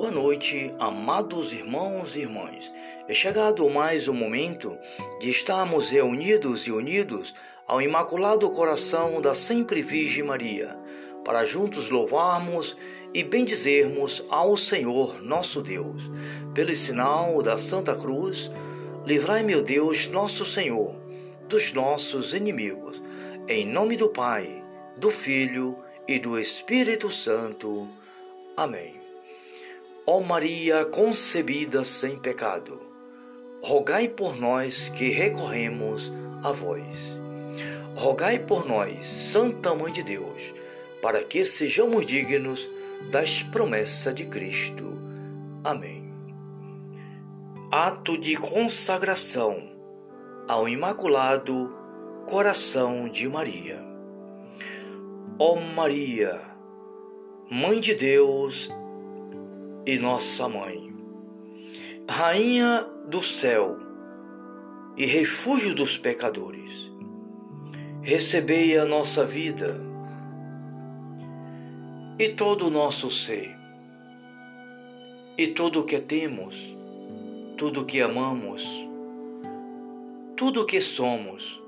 Boa noite, amados irmãos e irmãs. É chegado mais o momento de estarmos reunidos e unidos ao Imaculado Coração da Sempre Virgem Maria, para juntos louvarmos e bendizermos ao Senhor nosso Deus. Pelo sinal da Santa Cruz, livrai, meu Deus, nosso Senhor, dos nossos inimigos. Em nome do Pai, do Filho e do Espírito Santo. Amém. Ó Maria concebida sem pecado, rogai por nós que recorremos a vós. Rogai por nós, Santa Mãe de Deus, para que sejamos dignos das promessas de Cristo. Amém. Ato de consagração ao Imaculado Coração de Maria. Ó Maria, Mãe de Deus e Nossa Mãe. Rainha do céu e refúgio dos pecadores, recebei a nossa vida e todo o nosso ser, e tudo o que temos, tudo o que amamos, tudo o que somos,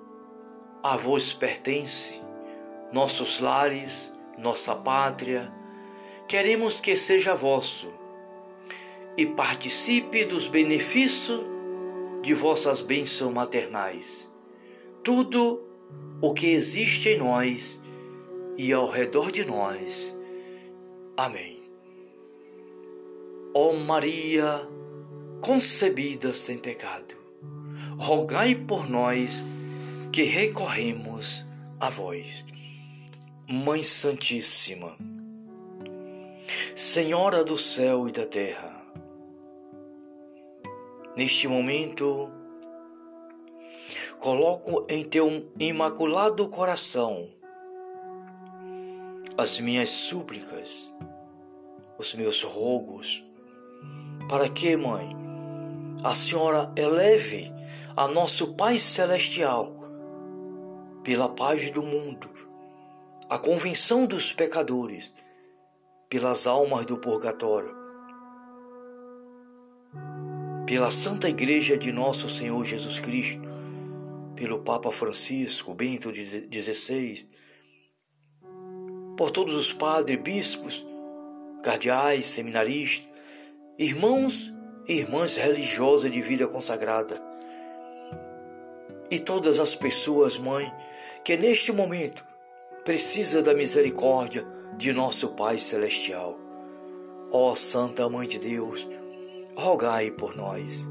a vós pertence, nossos lares, nossa pátria, queremos que seja vosso e participe dos benefícios de vossas bênçãos maternais. Tudo o que existe em nós e ao redor de nós. Amém. Ó Maria, concebida sem pecado, rogai por nós que recorremos a vós. Mãe Santíssima, Senhora do céu e da terra, Neste momento, coloco em teu imaculado coração as minhas súplicas, os meus rogos, para que, Mãe, a Senhora eleve a nosso Pai Celestial pela paz do mundo, a convenção dos pecadores, pelas almas do purgatório pela Santa Igreja de Nosso Senhor Jesus Cristo, pelo Papa Francisco, Bento XVI, por todos os padres, bispos, cardeais, seminaristas, irmãos e irmãs religiosas de vida consagrada, e todas as pessoas, Mãe, que neste momento precisa da misericórdia de nosso Pai Celestial. Ó Santa Mãe de Deus, rogai por nós.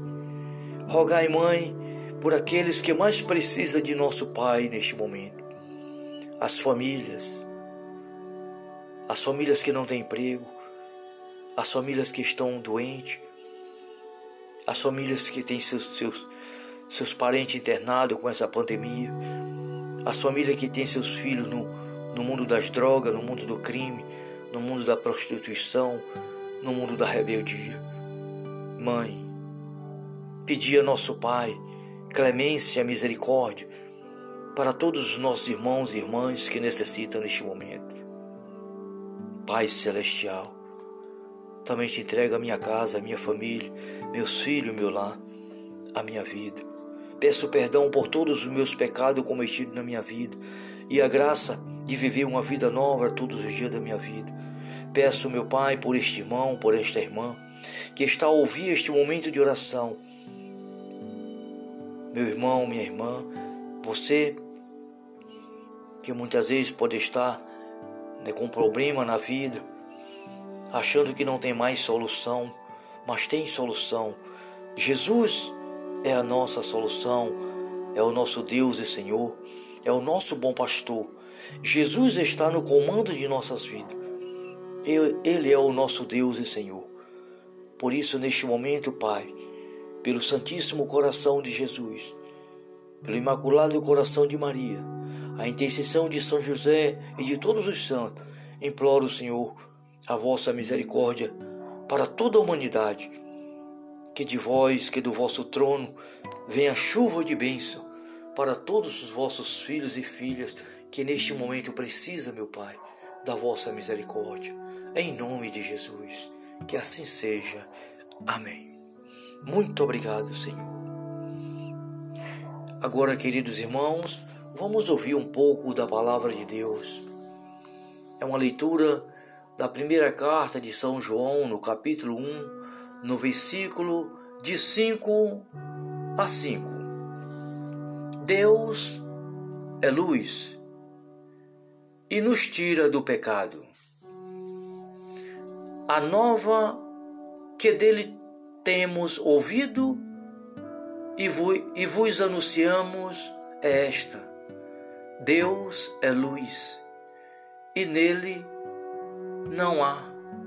Rogai, Mãe, por aqueles que mais precisam de nosso Pai neste momento. As famílias, as famílias que não têm emprego, as famílias que estão doentes, as famílias que têm seus, seus, seus parentes internados com essa pandemia, as famílias que têm seus filhos no, no mundo das drogas, no mundo do crime, no mundo da prostituição, no mundo da rebeldia. Mãe, pedi a nosso Pai clemência e misericórdia para todos os nossos irmãos e irmãs que necessitam neste momento. Pai Celestial, também te entrego a minha casa, a minha família, meus filhos, meu lar, a minha vida. Peço perdão por todos os meus pecados cometidos na minha vida e a graça de viver uma vida nova todos os dias da minha vida. Peço, meu Pai, por este irmão, por esta irmã, que está a ouvir este momento de oração. Meu irmão, minha irmã, você que muitas vezes pode estar né, com problema na vida, achando que não tem mais solução, mas tem solução. Jesus é a nossa solução, é o nosso Deus e Senhor, é o nosso bom pastor. Jesus está no comando de nossas vidas. Ele é o nosso Deus e Senhor. Por isso, neste momento, Pai, pelo Santíssimo Coração de Jesus, pelo Imaculado Coração de Maria, a intercessão de São José e de todos os santos, imploro, Senhor, a vossa misericórdia para toda a humanidade. Que de vós, que do vosso trono, venha chuva de bênção para todos os vossos filhos e filhas que neste momento precisa, meu Pai, da vossa misericórdia. Em nome de Jesus Que assim seja. Amém. Muito obrigado, Senhor. Agora, queridos irmãos, vamos ouvir um pouco da palavra de Deus. É uma leitura da primeira carta de São João, no capítulo 1, no versículo de 5 a 5. Deus é luz e nos tira do pecado. A nova que dele temos ouvido e, e vos anunciamos é esta: Deus é luz e nele não há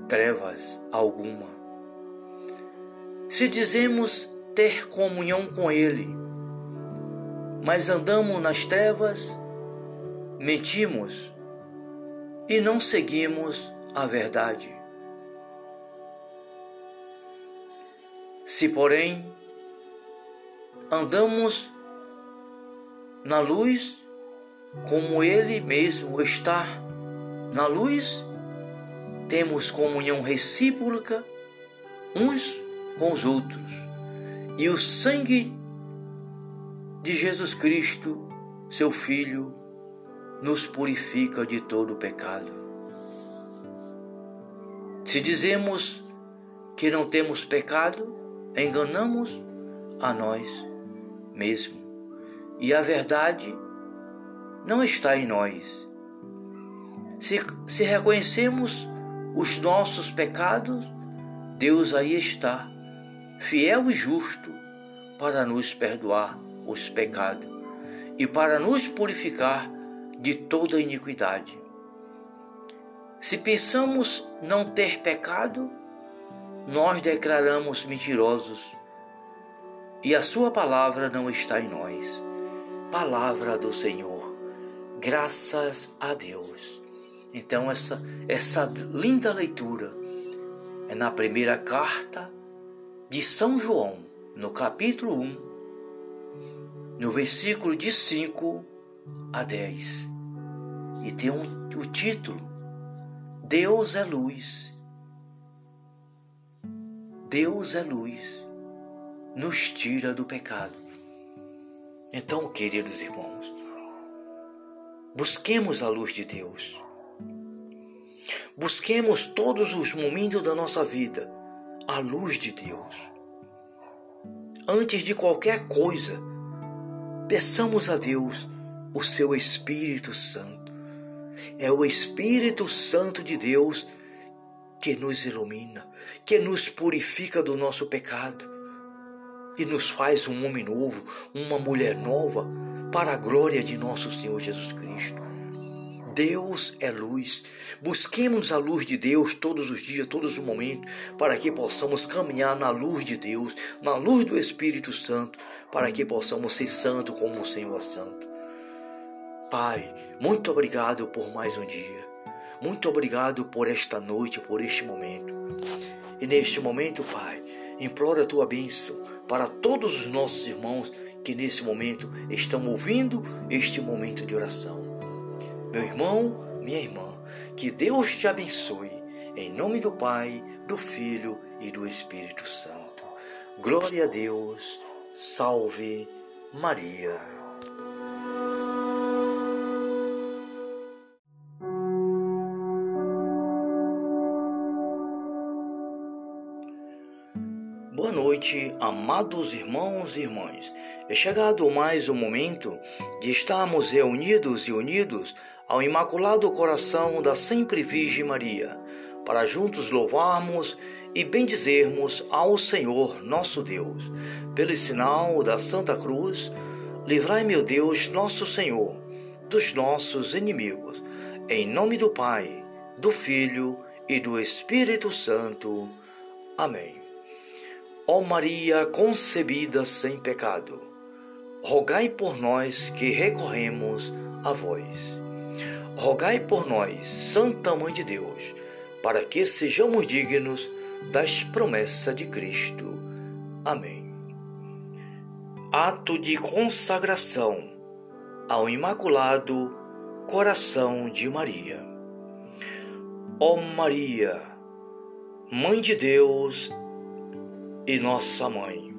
trevas alguma. Se dizemos ter comunhão com Ele, mas andamos nas trevas, mentimos e não seguimos a verdade. Se, porém, andamos na luz, como Ele mesmo está na luz, temos comunhão recíproca uns com os outros. E o sangue de Jesus Cristo, seu Filho, nos purifica de todo o pecado. Se dizemos que não temos pecado, enganamos a nós mesmos. E a verdade não está em nós. Se, se reconhecemos os nossos pecados, Deus aí está fiel e justo para nos perdoar os pecados e para nos purificar de toda iniquidade. Se pensamos não ter pecado, nós declaramos mentirosos e a Sua palavra não está em nós. Palavra do Senhor, graças a Deus. Então, essa, essa linda leitura é na primeira carta de São João, no capítulo 1, no versículo de 5 a 10. E tem um, o título: Deus é luz. Deus é luz, nos tira do pecado. Então, queridos irmãos, busquemos a luz de Deus. Busquemos todos os momentos da nossa vida a luz de Deus. Antes de qualquer coisa, peçamos a Deus o seu Espírito Santo. É o Espírito Santo de Deus que nos ilumina, que nos purifica do nosso pecado e nos faz um homem novo, uma mulher nova, para a glória de nosso Senhor Jesus Cristo. Deus é luz. Busquemos a luz de Deus todos os dias, todos os momentos, para que possamos caminhar na luz de Deus, na luz do Espírito Santo, para que possamos ser santo como o Senhor é santo. Pai, muito obrigado por mais um dia. Muito obrigado por esta noite, por este momento. E neste momento, Pai, imploro a tua bênção para todos os nossos irmãos que nesse momento estão ouvindo este momento de oração. Meu irmão, minha irmã, que Deus te abençoe. Em nome do Pai, do Filho e do Espírito Santo. Glória a Deus. Salve Maria. Boa noite, amados irmãos e irmãs. É chegado mais o momento de estarmos reunidos e unidos ao Imaculado Coração da Sempre Virgem Maria, para juntos louvarmos e bendizermos ao Senhor nosso Deus. Pelo sinal da Santa Cruz, livrai, meu Deus, nosso Senhor, dos nossos inimigos. Em nome do Pai, do Filho e do Espírito Santo. Amém. Ó Maria concebida sem pecado, rogai por nós que recorremos a vós rogai por nós, Santa Mãe de Deus, para que sejamos dignos das promessas de Cristo. Amém. Ato de consagração ao Imaculado Coração de Maria. Ó Maria, Mãe de Deus e nossa mãe,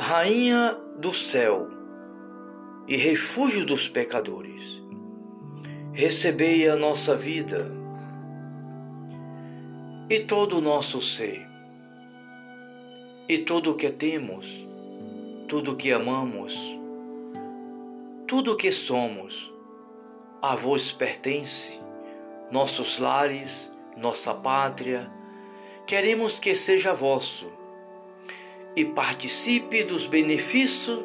Rainha do céu e refúgio dos pecadores, recebei a nossa vida e todo o nosso ser, e tudo o que temos, tudo o que amamos, tudo o que somos, a vos pertence, nossos lares, nossa pátria, queremos que seja vosso e participe dos benefícios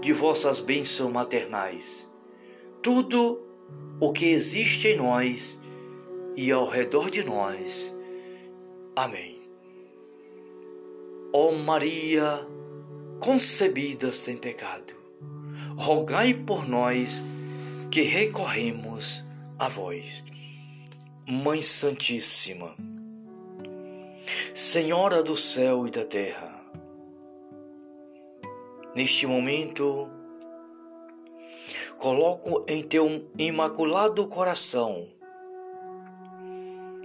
de vossas bênçãos maternais. Tudo o que existe em nós e ao redor de nós. Amém. Ó Maria, concebida sem pecado, rogai por nós que recorremos a vós. Mãe Santíssima, Senhora do céu e da terra, neste momento, coloco em teu imaculado coração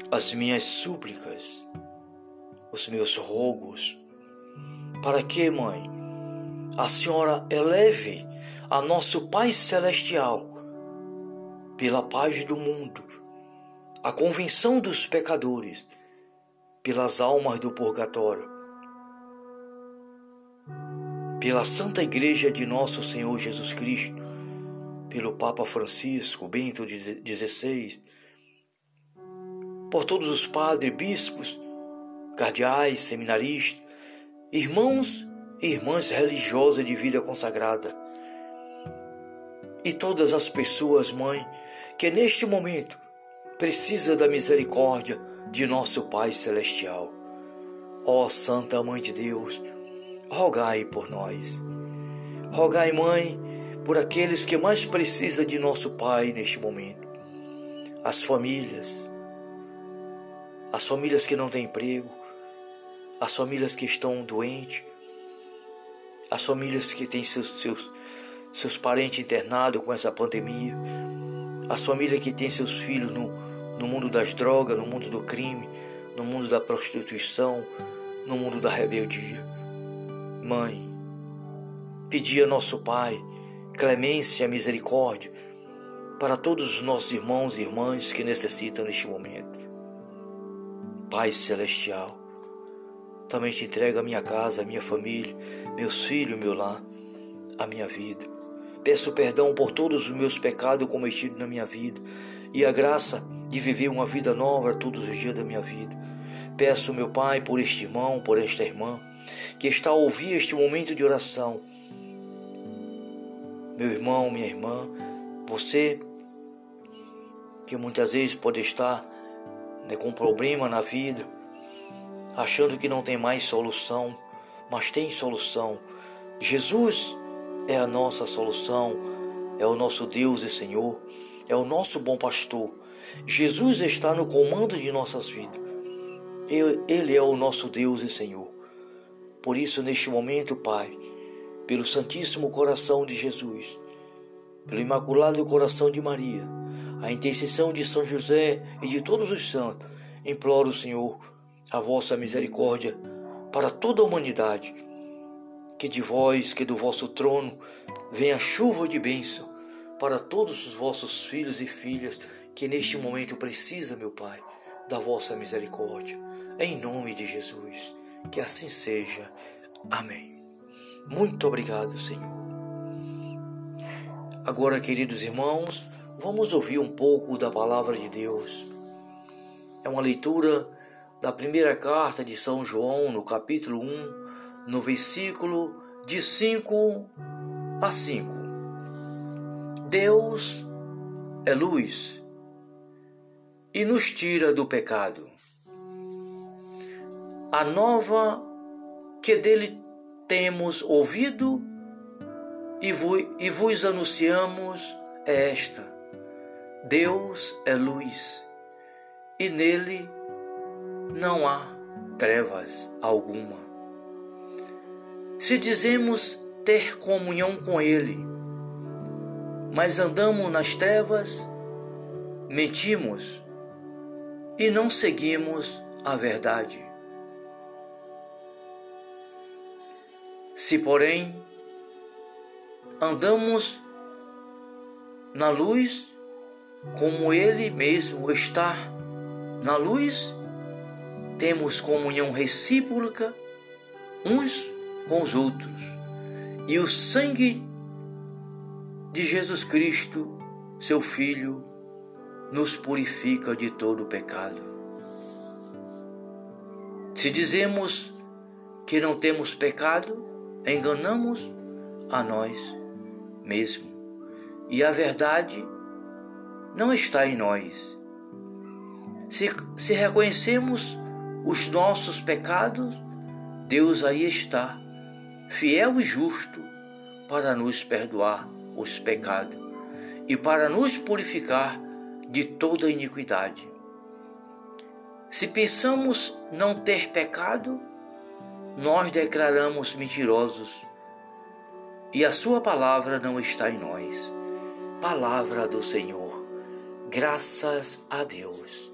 as minhas súplicas, os meus rogos, para que, Mãe, a Senhora eleve a nosso Pai Celestial pela paz do mundo, a convenção dos pecadores, pelas almas do purgatório, pela Santa Igreja de Nosso Senhor Jesus Cristo, pelo Papa Francisco, Bento XVI, por todos os padres, bispos, cardeais, seminaristas, irmãos e irmãs religiosas de vida consagrada, e todas as pessoas, mãe, que neste momento precisa da misericórdia de nosso Pai celestial. Ó Santa Mãe de Deus, rogai por nós. Rogai, Mãe, por aqueles que mais precisam de nosso Pai neste momento. As famílias, as famílias que não têm emprego, as famílias que estão doentes, as famílias que têm seus, seus, seus parentes internados com essa pandemia, as famílias que têm seus filhos no, no mundo das drogas, no mundo do crime, no mundo da prostituição, no mundo da rebeldia. Mãe, pedi a nosso Pai clemência e misericórdia para todos os nossos irmãos e irmãs que necessitam neste momento. Pai Celestial, também te entrego a minha casa, a minha família, meus filhos, meu lar, a minha vida. Peço perdão por todos os meus pecados cometidos na minha vida e a graça de viver uma vida nova todos os dias da minha vida. Peço, meu Pai, por este irmão, por esta irmã, que está a ouvir este momento de oração. Meu irmão, minha irmã, você que muitas vezes pode estar né, com problema na vida, achando que não tem mais solução, mas tem solução. Jesus é a nossa solução, é o nosso Deus e Senhor, é o nosso bom pastor. Jesus está no comando de nossas vidas. Ele é o nosso Deus e Senhor. Por isso, neste momento, Pai, pelo Santíssimo Coração de Jesus, pelo Imaculado Coração de Maria, a intercessão de São José e de todos os santos, imploro, Senhor, a vossa misericórdia para toda a humanidade que de vós, que do vosso trono, venha chuva de bênção para todos os vossos filhos e filhas que neste momento precisa, meu Pai, da vossa misericórdia. Em nome de Jesus, que assim seja. Amém. Muito obrigado, Senhor. Agora, queridos irmãos, vamos ouvir um pouco da palavra de Deus. É uma leitura da primeira carta de São João, no capítulo 1, no versículo de 5 a 5. Deus é luz e nos tira do pecado. A nova que dele temos ouvido e vos, e vos anunciamos é esta: Deus é luz e nele não há trevas alguma. Se dizemos ter comunhão com Ele, mas andamos nas trevas, mentimos e não seguimos a verdade. Se, porém, andamos na luz, como Ele mesmo está na luz, temos comunhão recíproca uns com os outros. E o sangue de Jesus Cristo, seu Filho, nos purifica de todo o pecado. Se dizemos que não temos pecado, enganamos a nós mesmos. E a verdade não está em nós. Se, se reconhecemos os nossos pecados, Deus aí está, fiel e justo, para nos perdoar os pecados e para nos purificar de toda iniquidade. Se pensamos não ter pecado, nós declaramos mentirosos e a Sua palavra não está em nós. Palavra do Senhor, graças a Deus.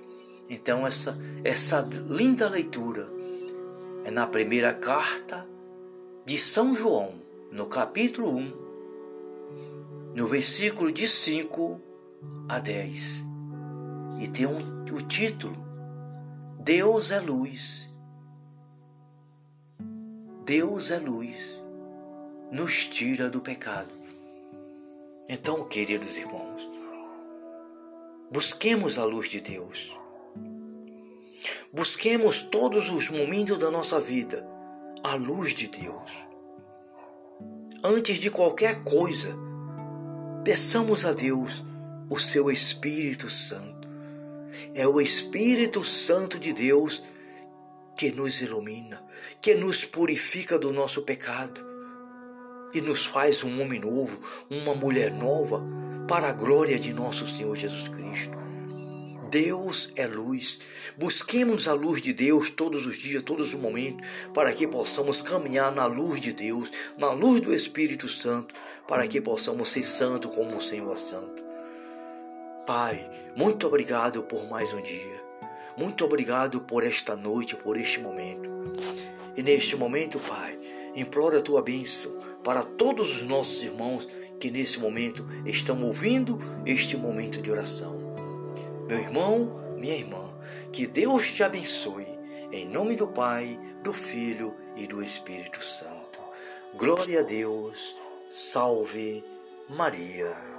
Então, essa, essa linda leitura é na primeira carta de São João, no capítulo 1, no versículo de 5 a 10. E tem um, o título: Deus é luz. Deus é luz, nos tira do pecado. Então, queridos irmãos, busquemos a luz de Deus. Busquemos todos os momentos da nossa vida a luz de Deus. Antes de qualquer coisa, peçamos a Deus o seu Espírito Santo. É o Espírito Santo de Deus que nos ilumina, que nos purifica do nosso pecado e nos faz um homem novo, uma mulher nova, para a glória de nosso Senhor Jesus Cristo. Deus é luz. Busquemos a luz de Deus todos os dias, todos os momentos, para que possamos caminhar na luz de Deus, na luz do Espírito Santo, para que possamos ser santo como o Senhor é santo. Pai, muito obrigado por mais um dia. Muito obrigado por esta noite, por este momento. E neste momento, Pai, imploro a tua bênção para todos os nossos irmãos que nesse momento estão ouvindo este momento de oração. Meu irmão, minha irmã, que Deus te abençoe. Em nome do Pai, do Filho e do Espírito Santo. Glória a Deus. Salve Maria.